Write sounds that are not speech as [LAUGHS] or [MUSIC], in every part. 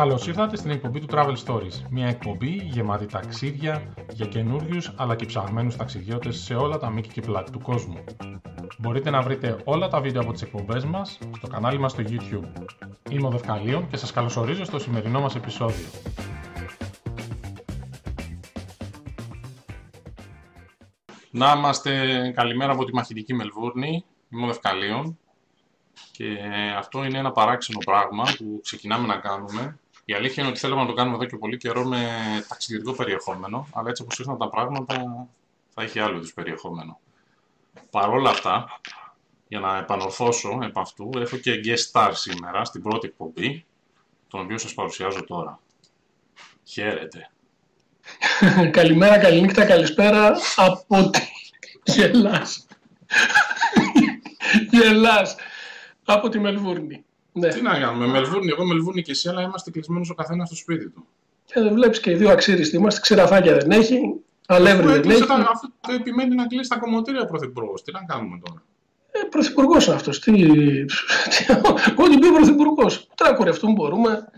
Καλώς ήρθατε στην εκπομπή του Travel Stories. Μια εκπομπή γεμάτη ταξίδια για καινούριους αλλά και ψαγμένους ταξιδιώτες σε όλα τα μήκη και πλάτη του κόσμου. Μπορείτε να βρείτε όλα τα βίντεο από τις εκπομπές μας στο κανάλι μας στο YouTube. Είμαι ο Δευκαλίων και σας καλωσορίζω στο σημερινό μας επεισόδιο. Να είμαστε καλημέρα από τη μαχητική Μελβούρνη. Είμαι ο Δευκαλίων και αυτό είναι ένα παράξενο πράγμα που ξεκινάμε να κάνουμε. Η αλήθεια είναι ότι θέλουμε να το κάνουμε εδώ και πολύ καιρό με ταξιδιωτικό περιεχόμενο, αλλά έτσι όπως ήρθαν τα πράγματα θα έχει άλλο είδους περιεχόμενο. Παρ' όλα αυτά, για να επανορθώσω επ' αυτού, έχω και guest star σήμερα στην πρώτη εκπομπή, τον οποίο σας παρουσιάζω τώρα. Χαίρετε. [LAUGHS] Καλημέρα, καληνύχτα, καλησπέρα από τη [LAUGHS] Γελάς. [LAUGHS] Γελάς από τη Μελβούρνη. Ναι. Τι να κάνουμε, Μελβούρνη, εγώ Μελβούρνη και εσύ, αλλά είμαστε κλεισμένοι ο καθένας στο σπίτι του. Και δεν βλέπεις και οι δύο αξίριστοι. Είμαστε ξηραφάκια δεν έχει, αλεύρι δεν έχει. Αφού επιμένει να κλείσει τα κομμωτήρια ο Πρωθυπουργός, τι να κάνουμε τώρα. Ε, Πρωθυπουργός αυτός. Τι... Ό,τι πει ο Πρωθυπουργός. Ούτε να κουρευτούμε μπορούμε,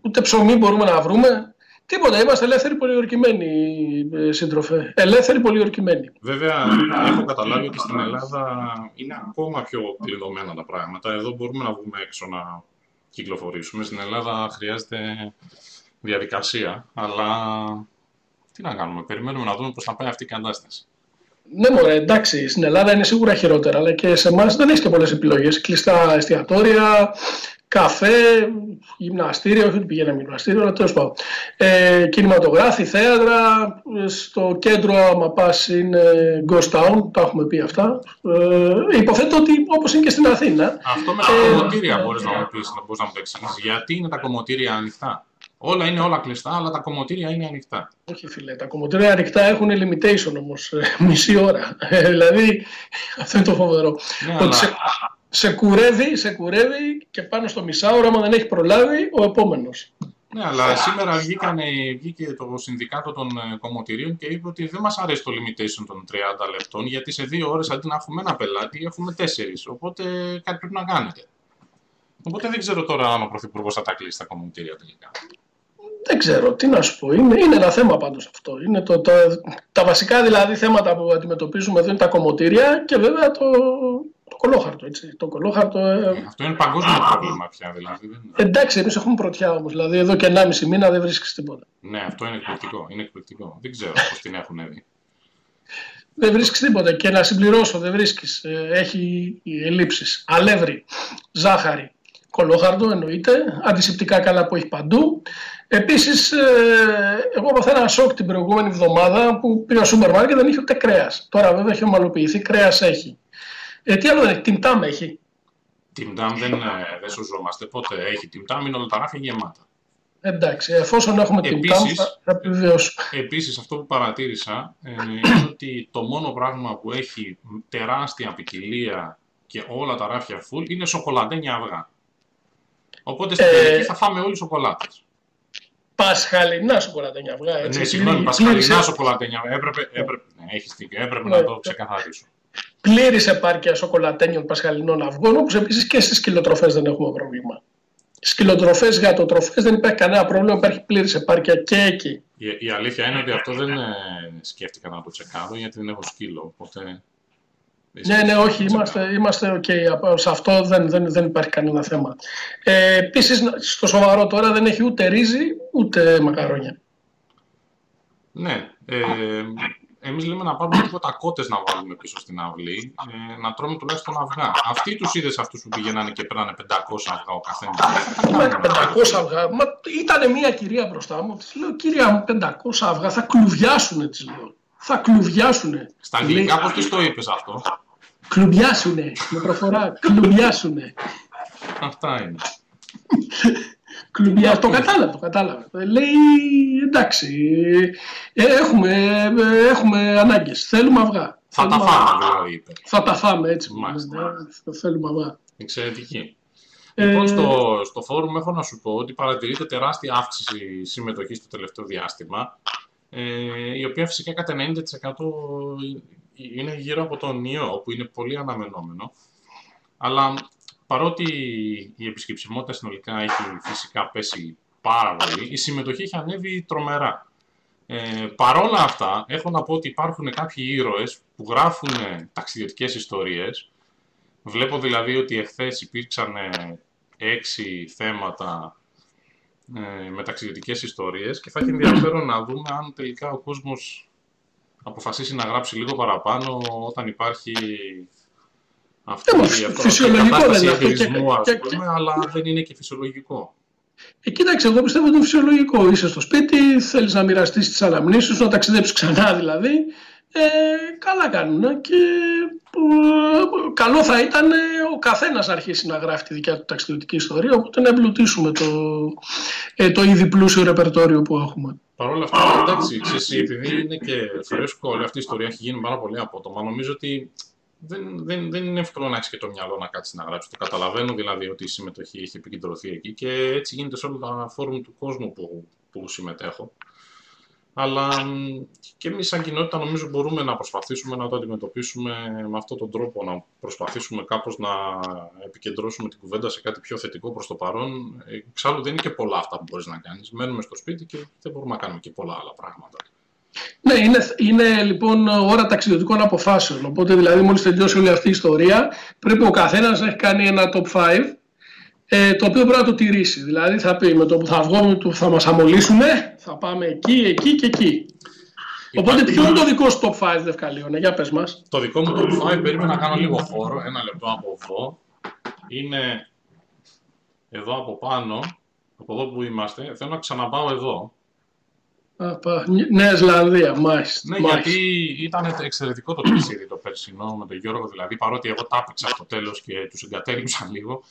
ούτε ψωμί μπορούμε να βρούμε. Τίποτα, είμαστε ελεύθεροι πολιορκημένοι ε, σύντροφε. Ελεύθεροι πολιορκημένοι. Βέβαια, έχω καταλάβει ότι στην Ελλάδα είναι ακόμα πιο κλειδωμένα τα πράγματα. Εδώ μπορούμε να βγούμε έξω να κυκλοφορήσουμε. Στην Ελλάδα χρειάζεται διαδικασία, αλλά τι να κάνουμε, περιμένουμε να δούμε πώς θα πάει αυτή η κατάσταση. Ναι, μωρέ, εντάξει, στην Ελλάδα είναι σίγουρα χειρότερα, αλλά και σε εμάς δεν έχεις και πολλές επιλογές. Κλειστά εστιατόρια, καφέ, γυμναστήριο, όχι ότι πηγαίναμε γυμναστήριο, αλλά τέλος πάντων. Ε, κινηματογράφοι, θέατρα, στο κέντρο, άμα πας, είναι ghost town, τα έχουμε πει αυτά. Ε, υποθέτω ότι όπως είναι και στην Αθήνα. Αυτό με τα ε, κομμωτήρια ε, μπορείς να μου πεις, να μου το εξηγήσεις. Γιατί είναι τα κομμωτήρια ανοιχτά; Όλα είναι όλα κλειστά, αλλά τα κομμωτήρια είναι ανοιχτά. Όχι, φίλε. Τα κομμωτήρια ανοιχτά έχουν limitation όμως. Ε, μισή ώρα. Ε, δηλαδή, αυτό είναι το φοβερό. Ναι, αλλά... σε, σε, κουρεύει, σε κουρεύει και πάνω στο μισάωρο, άμα δεν έχει προλάβει, ο επόμενος. Ναι, αλλά σήμερα βγήκανε, βγήκε το Συνδικάτο των ε, Κομμωτηρίων και είπε ότι δεν μας αρέσει το limitation των 30 λεπτών, γιατί σε δύο ώρες αντί να έχουμε ένα πελάτη, έχουμε τέσσερις. Οπότε κάτι πρέπει να κάνετε. Οπότε δεν ξέρω τώρα αν ο Πρωθυπουργός θα τα κλείσει τα κομμωτήρια τελικά. Δεν ξέρω, τι να σου πω. Είναι, είναι ένα θέμα πάντως αυτό. Είναι το, το, τα βασικά δηλαδή θέματα που αντιμετωπίζουμε εδώ είναι τα κομμωτήρια και βέβαια το, το κολόχαρτο. Έτσι. Το κολόχαρτο ε... Αυτό είναι παγκόσμιο πρόβλημα πια. Δηλαδή. Εντάξει, εμείς έχουμε πρωτιά όμως. Δηλαδή εδώ και 1,5 μήνα δεν βρίσκεις τίποτα. Ναι, αυτό είναι εκπληκτικό. Είναι εκπληκτικό. Δεν ξέρω πώς την έχουν δει. Δεν βρίσκεις τίποτα. Και να συμπληρώσω, δεν βρίσκεις. Ε, έχει ελλείψεις. Αλεύρι, ζάχαρη, κολόχαρτο εννοείται, αντισηπτικά καλά που έχει παντού. Επίσης, ε, εγώ έπαθα ένα σοκ την προηγούμενη εβδομάδα που πήγα στο σούπερ μάρκετ δεν είχε ούτε κρέας. Τώρα βέβαια έχει ομαλοποιηθεί, κρέας έχει. Ε, τι άλλο δεν έχει, τιμτάμ έχει. Τιμτάμ δεν, ε, δεν σωζόμαστε ποτέ. Έχει τιμτάμ, είναι όλα τα ράφια γεμάτα. Εντάξει, εφόσον έχουμε τιμτάμ θα επιβιώσουμε. Επίσης, αυτό που παρατήρησα ε, είναι ότι το μόνο πράγμα που έχει τεράστια ποικιλία και όλα τα ράφια full είναι σοκολατένια αυγά. Οπότε στην ε, τελική θα φάμε όλοι σοκολάτες. Πασχαλινά σοκολατένια αυγά. Έτσι. Ναι, συγγνώμη, πασχαλινά σοκολατένια αυγά. Έπρεπε, έπρεπε, ναι, έχεις έπρεπε ναι. να το ξεκαθαρίσω. Πλήρης επάρκεια σοκολατένιων πασχαλινών αυγών, όπως επίσης και στις σκυλοτροφές δεν έχουμε πρόβλημα. Σκυλοτροφές, γατοτροφές δεν υπάρχει κανένα πρόβλημα, υπάρχει πλήρης επάρκεια και εκεί. Η, η αλήθεια είναι ότι αυτό δεν ε, σκέφτηκα να το τσεκάρω γιατί δεν έχω σκύλο. Οπότε ναι, ναι, όχι, είμαστε, είμαστε ok. Σε αυτό δεν, δεν, δεν υπάρχει κανένα θέμα. Ε, Επίσης, στο σοβαρό τώρα δεν έχει ούτε ρύζι ούτε μακαρόνια. Ναι. Ε, εμείς λέμε να πάρουμε τίποτα κότες να βάλουμε πίσω στην αυλή, ε, να τρώμε τουλάχιστον αυγά. Αυτοί τους είδες αυτούς που πηγαίνανε και πέρανε 500 αυγά ο καθένας. 500 αυγά. Μα ήταν μια κυρία μπροστά μου. Της λέω, κυρία μου, 500 αυγά θα κλουβιάσουνε, της λέω θα κλουβιάσουνε. Στα αγγλικά πώς τι το είπες αυτό; Κλουβιάσουνε, με προφορά, κλουβιάσουνε. Αυτά είναι. [LAUGHS] Κλουβιά, το κατάλαβα, το κατάλαβα. Λέει, εντάξει, ε, έχουμε, ε, έχουμε ανάγκες, θέλουμε αυγά. Θα τα φάμε, δηλαδή, είπε. Θα τα φάμε, έτσι. Μάλιστα. Ναι, θέλουμε αυγά. Εξαιρετική. Ε... Λοιπόν, στο, στο φόρουμ έχω να σου πω ότι παρατηρείται τεράστια αύξηση συμμετοχής στο τελευταίο διάστημα ε, η οποία φυσικά κατά 90% είναι γύρω από τον ιό, που είναι πολύ αναμενόμενο. Αλλά παρότι η επισκεψιμότητα συνολικά έχει φυσικά πέσει πάρα πολύ. Η συμμετοχή έχει ανέβει τρομερά. Ε, παρόλα αυτά, έχω να πω ότι υπάρχουν κάποιοι ήρωες που γράφουν ταξιδιωτικές ιστορίες. Βλέπω δηλαδή ότι εχθές υπήρξαν έξι θέματα ε, με ταξιδιωτικές ιστορίες και θα έχει ενδιαφέρον να δούμε αν τελικά ο κόσμος αποφασίσει να γράψει λίγο παραπάνω όταν υπάρχει αυτή, ε, αυτή, φυσιολογικό δεν είναι αυτό. αλλά δεν είναι και φυσιολογικό. Ε, κοίταξε, εγώ πιστεύω ότι είναι φυσιολογικό. Είσαι στο σπίτι, θέλεις να μοιραστείς τις αναμνήσεις σου, να ταξιδέψεις ξανά δηλαδή. Ε, καλά κάνουν και ε, καλό θα ήταν ο καθένας να αρχίσει να γράφει τη δικιά του ταξιδιωτική ιστορία, οπότε να εμπλουτίσουμε το, ε, το ήδη πλούσιο ρεπερτόριο που έχουμε. Παρ' όλα αυτά, εντάξει, ξέρεις, επειδή είναι και φρέσκο όλη αυτή η ιστορία έχει γίνει πάρα πολύ απότομα, νομίζω ότι δεν, δεν, δεν είναι εύκολο να έχεις και το μυαλό να κάτσεις να γράψεις. Το καταλαβαίνω δηλαδή ότι η συμμετοχή έχει επικεντρωθεί εκεί και έτσι γίνεται σε όλα τα φόρουμ του κόσμου που, που συμμετέχω. Αλλά και εμείς, σαν κοινότητα, νομίζω μπορούμε να προσπαθήσουμε να το αντιμετωπίσουμε με αυτόν τον τρόπο. Να προσπαθήσουμε κάπως να επικεντρώσουμε την κουβέντα σε κάτι πιο θετικό προς το παρόν. Εξάλλου, δεν είναι και πολλά αυτά που μπορείς να κάνεις. Μένουμε στο σπίτι και δεν μπορούμε να κάνουμε και πολλά άλλα πράγματα. Ναι, είναι, είναι λοιπόν ώρα ταξιδιωτικών αποφάσεων. Οπότε, δηλαδή, μόλις τελειώσει όλη αυτή η ιστορία, πρέπει ο καθένας να έχει κάνει ένα top 5 ε, το οποίο πρέπει να το τηρήσει. Δηλαδή, θα πει με το που θα βγούμε, που θα μας αμολύσουμε, θα πάμε εκεί, εκεί και εκεί. Οπότε, ποιο είναι το δικό σου top 5 δευκαλίων, για πες μας. Το δικό μου top 5 περίμενα να κάνω λίγο χώρο, ένα λεπτό από εδώ. Είναι εδώ από πάνω, από εδώ που είμαστε. Θέλω να ξαναπάω εδώ. Νέα Ζηλανδία, μάλιστα. Ναι, γιατί ήταν εξαιρετικό το ταξίδι το περσινό με τον Γιώργο. Δηλαδή, παρότι εγώ τάπηξα στο τέλος και τους εγκατέλειψα [LAUGHS] λίγο.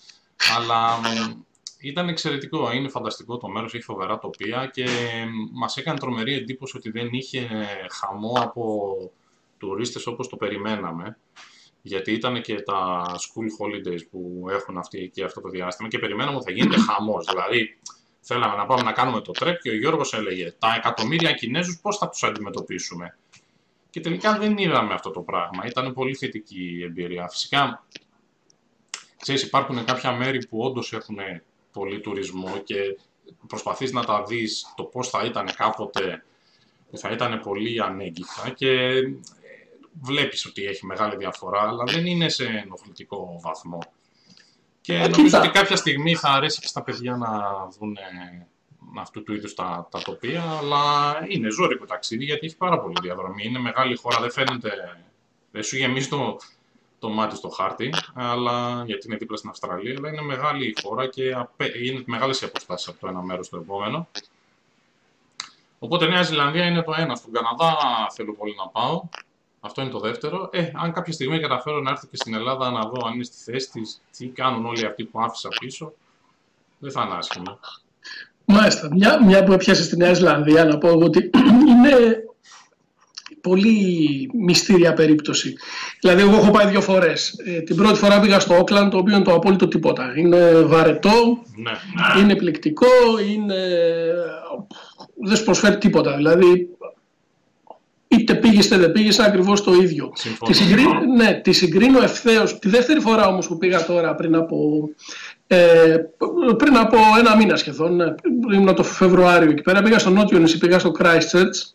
Αλλά ήταν εξαιρετικό. Είναι φανταστικό το μέρος, έχει φοβερά τοπία και μας έκανε τρομερή εντύπωση ότι δεν είχε χαμό από τουρίστες όπως το περιμέναμε. Γιατί ήταν και τα school holidays που έχουν αυτοί εκεί αυτό το διάστημα και περιμέναμε ότι θα γίνεται χαμός. Δηλαδή, θέλαμε να πάμε να κάνουμε το τρέπ και ο Γιώργος έλεγε τα εκατομμύρια Κινέζους πώς θα τους αντιμετωπίσουμε; Και τελικά δεν είδαμε αυτό το πράγμα. Ήταν πολύ θετική η εμπειρία. Φυσικά, ξέρεις, υπάρχουν κάποια μέρη που όντως έχουν πολύ τουρισμό και προσπαθείς να τα δεις το πώς θα ήταν κάποτε που θα ήταν πολύ ανέγκυτα και βλέπεις ότι έχει μεγάλη διαφορά, αλλά δεν είναι σε ενοχλητικό βαθμό. Και ε, νομίζω ότι κάποια στιγμή θα αρέσει και στα παιδιά να δουν αυτού του είδους τα, τα τοπία, αλλά είναι ζώρικο ταξίδι γιατί έχει πάρα πολύ διαδρομή. Είναι μεγάλη χώρα, δεν φαίνεται, δεν σου γεμίζει το, το μάτι στο χάρτη, αλλά, γιατί είναι δίπλα στην Αυστραλία, αλλά είναι μεγάλη η χώρα και είναι μεγάλες οι αποστάσεις από το ένα μέρος στο επόμενο. Οπότε Νέα Ζηλανδία είναι το ένα. Στον Καναδά θέλω πολύ να πάω. Αυτό είναι το δεύτερο. Ε, αν κάποια στιγμή καταφέρω να έρθω και στην Ελλάδα να δω αν είναι στη θέση της, τι κάνουν όλοι αυτοί που άφησα πίσω, δεν θα είναι άσχημο. Μάλιστα. Μια, μια που έπιασε στη Νέα Ζηλανδία, να πω εγώ ότι [CLEARS THROAT] είναι πολύ μυστήρια περίπτωση. Δηλαδή, εγώ έχω πάει δύο φορές. Ε, την πρώτη φορά πήγα στο Όκλαντ, το οποίο είναι το απόλυτο τίποτα. Είναι βαρετό, ναι. είναι πληκτικό, είναι... δεν σου προσφέρει τίποτα. Δηλαδή, είτε πήγε είτε δεν πήγε, ακριβώς το ίδιο. Τη συγκρίνω, ναι, τη συγκρίνω ευθέως. Τη δεύτερη φορά όμως που πήγα τώρα πριν από, ε, πριν από ένα μήνα σχεδόν, ναι, ήμουν το Φεβρουάριο εκεί πέρα, πήγα στο Νότιο νησί, πήγα στο Christchurch.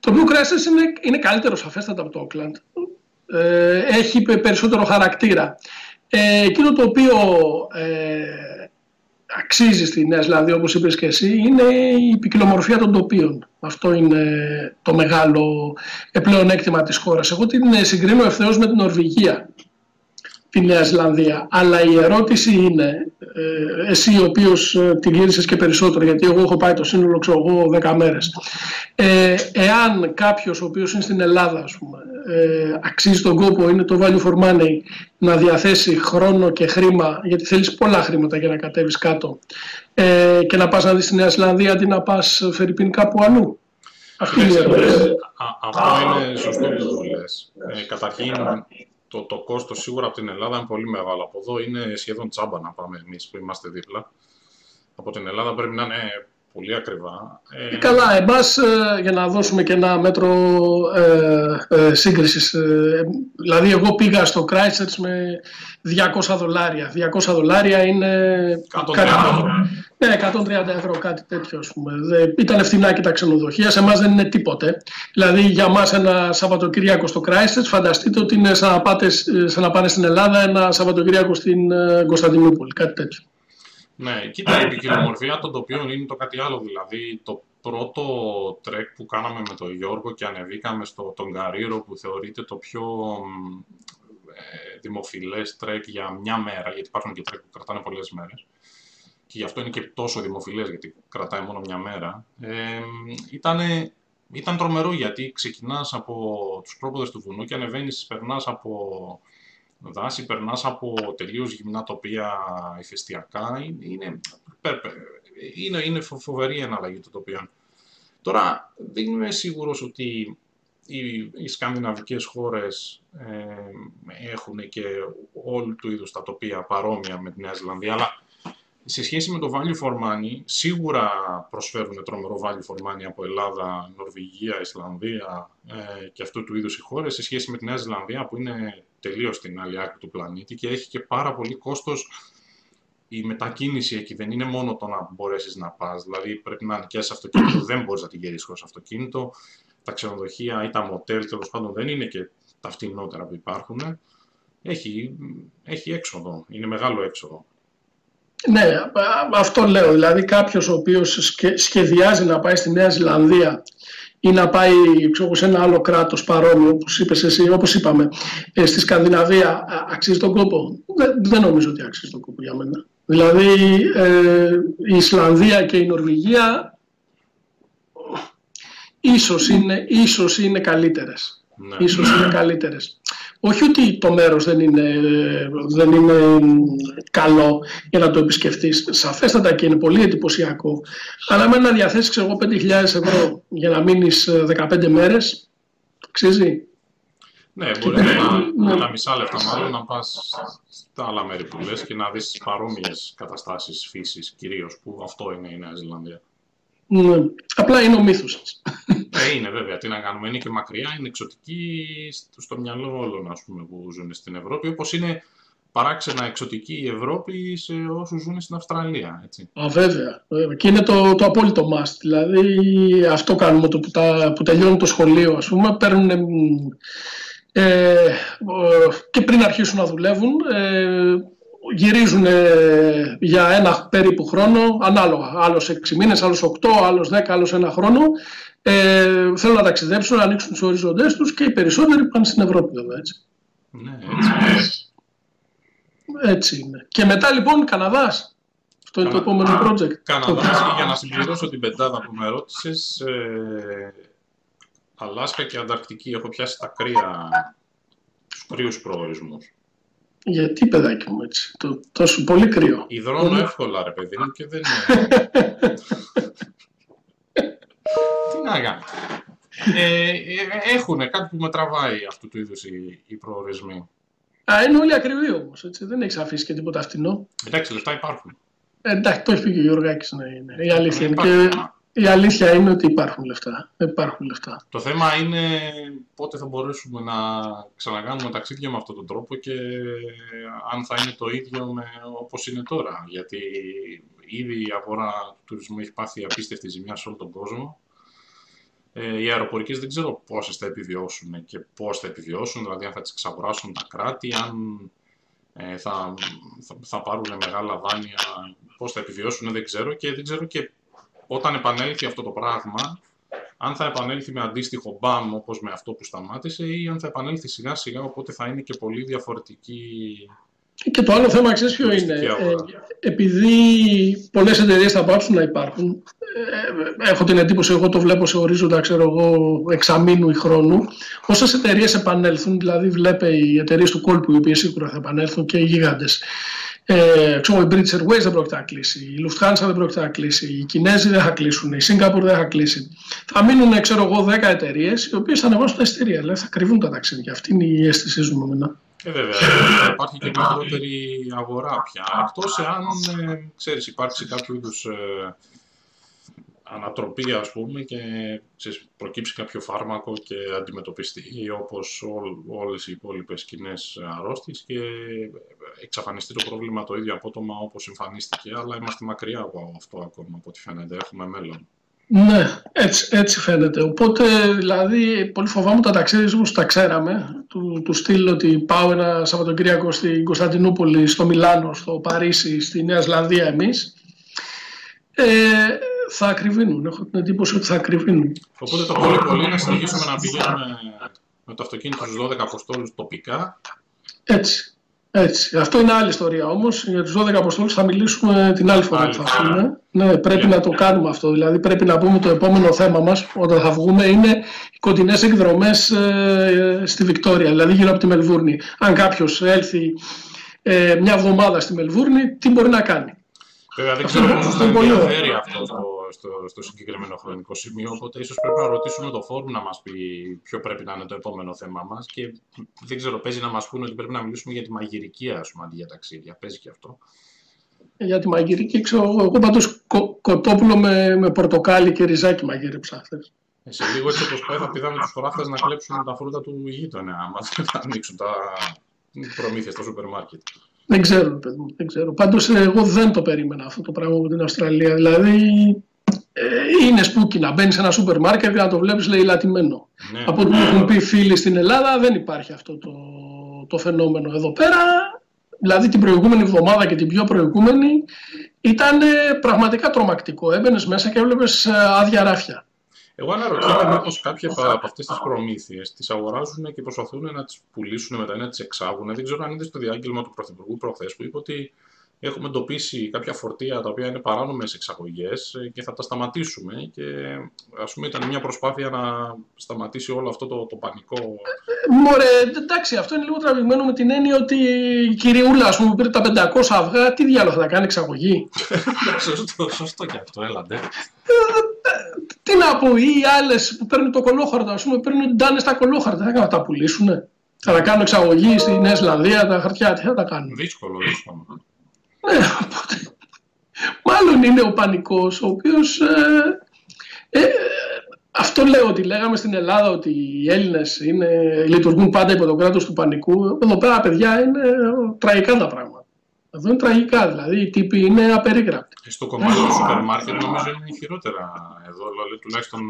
Το οποίο Christchurch είναι, είναι καλύτερος σαφέστατα από το Auckland. Ε, έχει περισσότερο χαρακτήρα. Ε, εκείνο το οποίο ε, αξίζει στη Νέα Ζηλανδία, όπως είπες και εσύ, είναι η ποικιλομορφία των τοπίων. Αυτό είναι το μεγάλο πλεονέκτημα της χώρας. Εγώ την συγκρίνω ευθέως με την Νορβηγία, τη Νέα Ζηλανδία. Αλλά η ερώτηση είναι, ε, εσύ ο οποίος ε, την γύρισες και περισσότερο, γιατί εγώ έχω πάει το σύνολο, ξέρω εγώ, 10 μέρες. Ε, εάν κάποιος ο οποίος είναι στην Ελλάδα, ας πούμε, ε, αξίζει τον κόπο, είναι το value for money, να διαθέσει χρόνο και χρήμα, γιατί θέλεις πολλά χρήματα για να κατέβεις κάτω, ε, και να πας να δεις τη Νέα Ζηλανδία αντί να πας φερειπίν κάπου αλλού. Αυτή είναι η ερώτηση. Αυτό είναι σωστό που λες. Ε, καταρχήν, το, το κόστος σίγουρα από την Ελλάδα είναι πολύ μεγάλο. Από εδώ είναι σχεδόν τσάμπα να πάμε εμείς που είμαστε δίπλα. Από την Ελλάδα πρέπει να είναι πολύ ακριβά. Ε, καλά, εμάς για να δώσουμε και ένα μέτρο ε, ε, σύγκρισης. δηλαδή εγώ πήγα στο Christchurch με 200 δολάρια. 200 δολάρια είναι... 130 ευρώ. Ναι, 130 ευρώ, κάτι τέτοιο ας πούμε. Ήταν φθηνά και τα ξενοδοχεία, σε εμάς δεν είναι τίποτε. Δηλαδή για μας ένα Σαββατοκύριακο στο Christchurch, φανταστείτε ότι είναι σαν να, πάτε, σαν να πάνε στην Ελλάδα ένα Σαββατοκύριακο στην Κωνσταντινούπολη, κάτι τέτοιο. Ναι, κοίτα, η ποικιλομορφία των τοπίων είναι το κάτι άλλο. Δηλαδή, το πρώτο τρεκ που κάναμε με τον Γιώργο και ανεβήκαμε στο τον Καρύρο που θεωρείται το πιο ε, δημοφιλές τρεκ για μια μέρα, γιατί υπάρχουν και τρεκ που κρατάνε πολλές μέρες και γι' αυτό είναι και τόσο δημοφιλές, γιατί κρατάει μόνο μια μέρα, ε, ήτανε, ήταν τρομερό γιατί ξεκινάς από τους πρόποδες του βουνού και ανεβαίνεις, περνάς από δάση, περνάς από τελείως γυμνά τοπία ηφαιστειακά. Είναι, είναι, είναι φοβερή εναλλαγή των τοπίων. Τώρα, δεν είμαι σίγουρος ότι οι, οι σκανδιναβικές χώρες ε, έχουν και όλου του είδους τα τοπία παρόμοια με τη Νέα Ζηλανδία, αλλά σε σχέση με το value for money, σίγουρα προσφέρουν τρομερό value for money από Ελλάδα, Νορβηγία, Ισλανδία ε, και αυτού του είδους οι χώρες, σε σχέση με τη Νέα Ζηλανδία που είναι τελείως στην άλλη άκρη του πλανήτη και έχει και πάρα πολύ κόστος η μετακίνηση εκεί. Δεν είναι μόνο το να μπορέσεις να πας. Δηλαδή πρέπει να νοικιάσεις αυτοκίνητο, δεν μπορείς να την γυρίσει χωρίς αυτοκίνητο. Τα ξενοδοχεία ή τα μοτέλ τέλος πάντων δεν είναι και τα φτηνότερα που υπάρχουν. Έχει, έχει έξοδο. Είναι μεγάλο έξοδο. Ναι, αυτό λέω. Δηλαδή κάποιος ο οποίος σχεδιάζει να πάει στη Νέα Ζηλανδία ή να πάει ξέρω, σε ένα άλλο κράτος παρόμοιο, όπως είπες εσύ, όπως είπαμε, ε, στη Σκανδιναβία, αξίζει τον κόπο; Δεν, δεν νομίζω ότι αξίζει τον κόπο για μένα. Δηλαδή ε, η Ισλανδία και η Νορβηγία ίσως είναι, ίσως είναι καλύτερες. Ναι. Ίσως είναι καλύτερες. Όχι ότι το μέρος δεν είναι, δεν είναι καλό για να το επισκεφτείς. Σαφέστατα και είναι πολύ εντυπωσιακό. Αλλά με να διαθέσεις ξέρω, 5.000 ευρώ για να μείνεις 15 ε, μέρες, αξίζει. Ναι, μπορεί να, με τα μισά λεφτά μάλλον να πας στα άλλα μέρη που λες και να δεις παρόμοιες καταστάσεις φύσης κυρίως, που αυτό είναι η Νέα Ζηλανδία. Ναι. Απλά είναι ο μύθος σας. Ε, είναι βέβαια, τι να κάνουμε, είναι και μακριά, είναι εξωτική στο μυαλό όλων ας πούμε, που ζουν στην Ευρώπη, όπως είναι παράξενα εξωτική η Ευρώπη σε όσους ζουν στην Αυστραλία. Έτσι. Α, βέβαια, Και είναι το, το απόλυτο must. Δηλαδή αυτό κάνουμε το που, τα, που τελειώνει το σχολείο, ας πούμε, παίρνουν ε, και πριν αρχίσουν να δουλεύουν, ε, γυρίζουν για ένα περίπου χρόνο, ανάλογα. Άλλος 6 μήνες, άλλος 8, άλλος 10, άλλος ένα χρόνο. Ε, θέλουν να ταξιδέψουν, να ανοίξουν τους οριζοντές τους και οι περισσότεροι πάνε στην Ευρώπη βέβαια, έτσι. Ναι, έτσι. έτσι είναι. Και μετά λοιπόν Καναδάς. Αυτό είναι το επόμενο project. Καναδάς, για να συμπληρώσω την πεντάδα που με ρώτησες, ε, Αλάσκα και Ανταρκτική έχω πιάσει τα κρύα, τους κρύους προορισμούς. Γιατί παιδάκι μου έτσι, το, τόσο πολύ κρύο. Υδρώνω εύκολα ρε παιδί μου και δεν είναι... [LAUGHS] Τι να κάνω. Ε, ε, έχουν κάτι που με τραβάει αυτού του είδους οι, οι προορισμοί. Α, είναι όλοι ακριβοί όμως, έτσι. Δεν έχεις αφήσει και τίποτα φτηνό. Εντάξει, λεφτά υπάρχουν. Ε, εντάξει, το έχει πει και ο Γιώργακης να είναι. Η αλήθεια είναι. Και η αλήθεια είναι ότι υπάρχουν λεφτά. Υπάρχουν λεφτά. Το θέμα είναι πότε θα μπορέσουμε να ξανακάνουμε ταξίδια με αυτόν τον τρόπο και αν θα είναι το ίδιο με όπως είναι τώρα. Γιατί ήδη η αγορά του τουρισμού έχει πάθει απίστευτη ζημιά σε όλο τον κόσμο. Ε, οι αεροπορικές δεν ξέρω πόσες θα επιβιώσουν και πώς θα επιβιώσουν, δηλαδή αν θα τις εξαγοράσουν τα κράτη, αν ε, θα, θα, θα πάρουν μεγάλα δάνεια, πώς θα επιβιώσουν δεν ξέρω και δεν ξέρω και όταν επανέλθει αυτό το πράγμα, αν θα επανέλθει με αντίστοιχο μπαμ όπως με αυτό που σταμάτησε ή αν θα επανέλθει σιγά σιγά οπότε θα είναι και πολύ διαφορετική και το άλλο θέμα, ξέρεις ποιο είναι; Ε, επειδή πολλές εταιρείες θα πάψουν να υπάρχουν, ε, έχω την εντύπωση, εγώ το βλέπω σε ορίζοντα, ξέρω εγώ, εξαμήνου ή χρόνου, όσες εταιρείες επανέλθουν, δηλαδή βλέπε οι εταιρείες του κόλπου, οι οποίες σίγουρα θα επανέλθουν και οι γίγαντες, ε, ξέρω, η British Airways δεν πρόκειται να κλείσει, η Lufthansa δεν πρόκειται να κλείσει, οι Κινέζοι δεν θα κλείσουν, η Singapore δεν θα κλείσει. Θα μείνουν, ξέρω εγώ, 10 εταιρείες οι οποίες θα ανεβάσουν τα εισιτήρια, δηλαδή θα κρυβούν τα ταξίδια. Αυτή είναι η αίσθησή μου εμένα. Ε, βέβαια, υπάρχει και μικρότερη αγορά πια. Εκτός εάν, ε, ξέρεις, υπάρξει κάποιο είδους ε, ανατροπή ας πούμε και ξέρεις, προκύψει κάποιο φάρμακο και αντιμετωπιστεί όπως ό, όλες οι υπόλοιπες κοινέ αρρώστιες και εξαφανιστεί το πρόβλημα το ίδιο απότομα όπως εμφανίστηκε αλλά είμαστε μακριά από αυτό ακόμα από ό,τι φαίνεται, έχουμε μέλλον. Ναι, έτσι, έτσι φαίνεται. Οπότε, δηλαδή, πολύ φοβάμαι τα ταξίδια όπως τα ξέραμε, του, του στυλ ότι πάω ένα Σαββατοκύριακο στην Κωνσταντινούπολη, στο Μιλάνο, στο Παρίσι, στη Νέα Ζηλανδία εμείς, ε, θα ακριβίνουν. Έχω την εντύπωση ότι θα ακριβίνουν. Οπότε το πολύ πολύ να συνεχίσουμε να πηγαίνουμε με το αυτοκίνητο στους 12 αποστόλους τοπικά. Έτσι. Έτσι. Αυτό είναι άλλη ιστορία όμως. Για τους 12 αποστόλους θα μιλήσουμε την άλλη φορά που θα πούμε. Ναι, πρέπει να το κάνουμε αυτό. Δηλαδή, πρέπει να πούμε το επόμενο θέμα μας όταν θα βγούμε είναι οι κοντινές εκδρομές ε, στη Βικτόρια, δηλαδή γύρω από τη Μελβούρνη. Αν κάποιος έλθει ε, μια εβδομάδα στη Μελβούρνη, τι μπορεί να κάνει; Βέβαια, δεν ξέρω πόσο θα [LAUGHS] ενδιαφέρει αυτό στο, στο, στο, συγκεκριμένο χρονικό σημείο. Οπότε, ίσως πρέπει να ρωτήσουμε το φόρουμ να μας πει ποιο πρέπει να είναι το επόμενο θέμα μας. Και δεν ξέρω, παίζει να μας πούνε ότι πρέπει να μιλήσουμε για τη μαγειρική, ας πούμε, αντί για ταξίδια. Παίζει και αυτό. Για τη μαγειρική, ξέρω εγώ. Εγώ πάντως κο, κοτόπουλο με, με πορτοκάλι και ριζάκι μαγείρεψα χθε. Ε, σε λίγο έτσι όπως πάει, θα πηδάμε τους χωράφτες να κλέψουν τα φρούτα του γείτονα, άμα [LAUGHS] θα ανοίξουν τα προμήθεια στο σούπερ μάρκετ. Δεν ξέρω, παιδί μου, δεν ξέρω. Πάντως εγώ δεν το περίμενα αυτό το πράγμα από την Αυστραλία. Δηλαδή ε, είναι spooky να μπαίνεις σε ένα σούπερ μάρκετ και να το βλέπεις λεηλατημένο. Ναι. Από ό,τι μου έχουν πει φίλοι στην Ελλάδα δεν υπάρχει αυτό το, το φαινόμενο εδώ πέρα. Δηλαδή την προηγούμενη εβδομάδα και την πιο προηγούμενη ήταν πραγματικά τρομακτικό. Έμπαινες μέσα και έβλεπες ε, άδεια ράφια. Εγώ αναρωτιέμαι μήπως κάποιε από αυτές τις προμήθειες τις αγοράζουν και προσπαθούν να τις πουλήσουν μετά να τις εξάγουν. Δεν ξέρω αν είδες το διάγγελμα του Πρωθυπουργού προχθές που είπε ότι έχουμε εντοπίσει κάποια φορτία τα οποία είναι παράνομες εξαγωγές και θα τα σταματήσουμε. Και ας πούμε ήταν μια προσπάθεια να σταματήσει όλο αυτό το, το πανικό. Μωρέ, εντάξει, αυτό είναι λίγο τραβηγμένο με την έννοια ότι η κυριούλα, ας πούμε, πήρε τα 500 αυγά, τι διάλογο θα κάνει εξαγωγή; [LAUGHS] σωστό, σωστό και αυτό, έλατε. Ε, τι να πω, ή οι άλλες που παίρνουν το κολόχαρτο, ας πούμε, παίρνουν ντάνε στα κολόχαρτα. Θα να τα πουλήσουν. Θα τα κάνουν εξαγωγή στη Νέα Ισλανδία, τα χαρτιά, τι θα τα κάνουν. Δύσκολο, δύσκολο. Ναι, οπότε. Μάλλον είναι ο πανικός, ο οποίος. Ε, ε, αυτό λέω ότι λέγαμε στην Ελλάδα ότι οι Έλληνες λειτουργούν πάντα υπό το κράτος του πανικού. Εδώ πέρα, παιδιά, είναι τραγικά τα πράγματα. Εδώ είναι τραγικά, δηλαδή οι τύποι είναι απερίγραπτοι. Στο κομμάτι του σούπερ μάρκετ νομίζω είναι χειρότερα εδώ, δηλαδή τουλάχιστον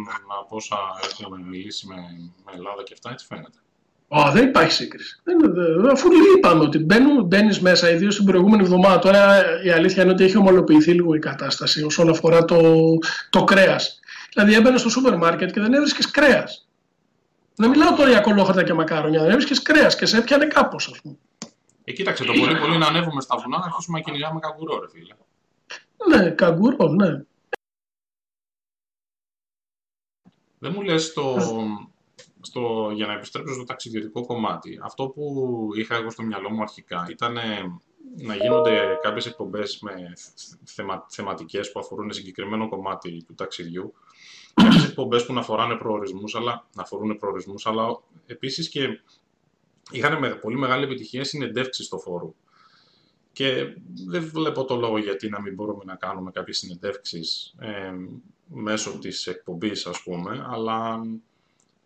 από όσα έχουμε μιλήσει με, με Ελλάδα και αυτά, έτσι φαίνεται. Oh, δεν υπάρχει σύγκριση. Δεν, αφού είπαμε ότι μπαίνεις μέσα, ιδίως την προηγούμενη εβδομάδα. Τώρα η αλήθεια είναι ότι έχει ομολοποιηθεί λίγο η κατάσταση όσον αφορά το, το κρέας. Δηλαδή έμπαινες στο σούπερ μάρκετ και δεν έβρισκες κρέας. Δεν μιλάω τώρα για κολόχαρτα και μακάρονια, δεν έβρισκες κρέας και σε έπιανε κάπως, ας πούμε. Ε, κοίταξε, το πολύ πολύ να ανέβουμε στα βουνά να αρχίσουμε να κυνηγάμε καγκουρό, ρε φίλε. Ναι, καγκουρό, ναι. Δεν μου λες το, στο, για να επιστρέψω στο ταξιδιωτικό κομμάτι. Αυτό που είχα εγώ στο μυαλό μου αρχικά ήταν να γίνονται κάποιες εκπομπές με θεμα, θεματικές που αφορούν συγκεκριμένο κομμάτι του ταξιδιού. Κάποιες εκπομπές που να αφορούν προορισμούς, αλλά, να αφορούν προορισμούς, αλλά επίσης και είχαν με πολύ μεγάλη επιτυχία συνεντεύξεις στο φόρουμ. Και δεν βλέπω το λόγο γιατί να μην μπορούμε να κάνουμε κάποιες συνεντεύξεις ε, μέσω της εκπομπής, ας πούμε, αλλά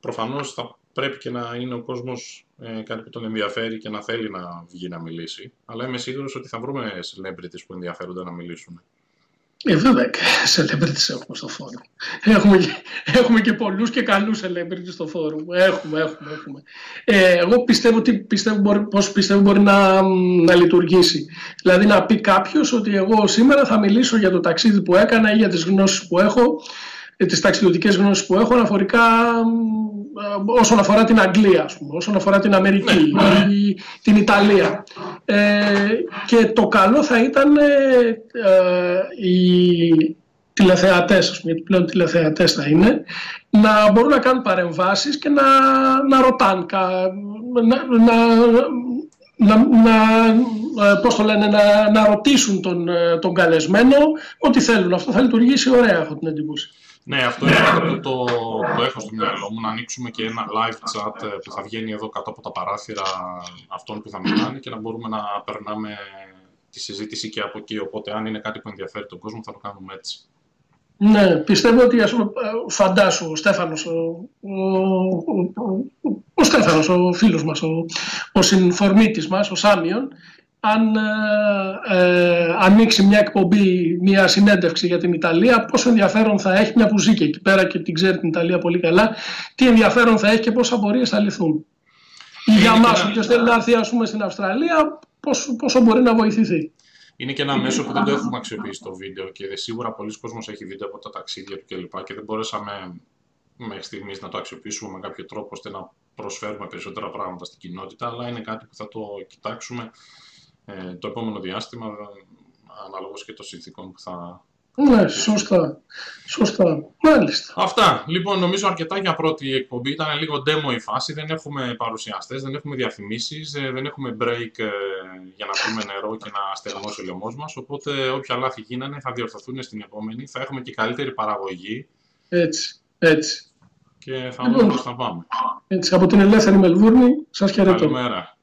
προφανώς θα πρέπει και να είναι ο κόσμος ε, κάτι που τον ενδιαφέρει και να θέλει να βγει να μιλήσει. Αλλά είμαι σίγουρος ότι θα βρούμε celebrities που ενδιαφέρονται να μιλήσουν. Ε, βέβαια, celebrities έχουμε στο φόρουμ. Έχουμε, έχουμε και πολλούς και καλούς celebrities στο φόρουμ. Έχουμε, έχουμε, έχουμε. Ε, εγώ πιστεύω, ότι, πιστεύω μπορεί, πώς πιστεύω μπορεί να, να λειτουργήσει. Δηλαδή να πει κάποιος ότι εγώ σήμερα θα μιλήσω για το ταξίδι που έκανα ή για τις γνώσεις που έχω ε, τις ταξιδιωτικές γνώσεις που έχω αναφορικά ε, όσον αφορά την Αγγλία, ας πούμε, όσον αφορά την Αμερική ναι. ή την Ιταλία. Ε, και το καλό θα ήταν ε, ε, οι τηλεθεατές, ας πούμε, γιατί πλέον τηλεθεατές θα είναι, να μπορούν να κάνουν παρεμβάσεις και να, να ρωτάνε, να, να, να, να, πώς το λένε, να, να ρωτήσουν τον, τον καλεσμένο ό,τι θέλουν. Αυτό θα λειτουργήσει ωραία, έχω την εντύπωση. Ναι, αυτό είναι κάτι που το, το έχω στο μυαλό μου, να ανοίξουμε και ένα live chat ε, που θα βγαίνει εδώ κάτω από τα παράθυρα αυτών που θα μιλάνε και να μπορούμε να περνάμε τη συζήτηση και από εκεί. Οπότε, αν είναι κάτι που ενδιαφέρει τον κόσμο, θα το κάνουμε έτσι. Ναι, πιστεύω ότι ας πούμε, φαντάσου ο Στέφανος, ο, ο, ο, ο Στέφανος, ο φίλος μας, ο, ο συνφορμίτης μας, ο Σάμιον, αν ε, ε, ανοίξει μια εκπομπή, μια συνέντευξη για την Ιταλία, πόσο ενδιαφέρον θα έχει, μια που ζει και εκεί πέρα και την ξέρει την Ιταλία πολύ καλά, τι ενδιαφέρον θα έχει και πόσα απορίες θα λυθούν. Ή για μας, όποιος θέλει να έρθει ας πούμε, στην Αυστραλία, πόσο, πόσο μπορεί να βοηθηθεί. Είναι και ένα μέσο που δεν το έχουμε αξιοποιήσει το βίντεο και σίγουρα πολλοί κόσμος έχει βίντεο από τα ταξίδια του κλπ. Και, και δεν μπορέσαμε μέχρι στιγμής να το αξιοποιήσουμε με κάποιο τρόπο ώστε να προσφέρουμε περισσότερα πράγματα στην κοινότητα, αλλά είναι κάτι που θα το κοιτάξουμε ε, το επόμενο διάστημα, αναλόγως και των συνθήκων που θα... Ναι, σωστά. Σωστά. Μάλιστα. Αυτά. Λοιπόν, νομίζω αρκετά για πρώτη εκπομπή. Ήταν λίγο demo η φάση. Δεν έχουμε παρουσιαστές, δεν έχουμε διαφημίσεις, ε, δεν έχουμε break ε, για να πούμε νερό και να στεγνώσει ο λαιμός μας. Οπότε όποια λάθη γίνανε θα διορθωθούν στην επόμενη. Θα έχουμε και καλύτερη παραγωγή. Έτσι. Έτσι. Και θα δούμε πώς θα πάμε. Έτσι, από την ελεύθερη Μελβούρνη, σας χαιρετώ. Καλημέρα.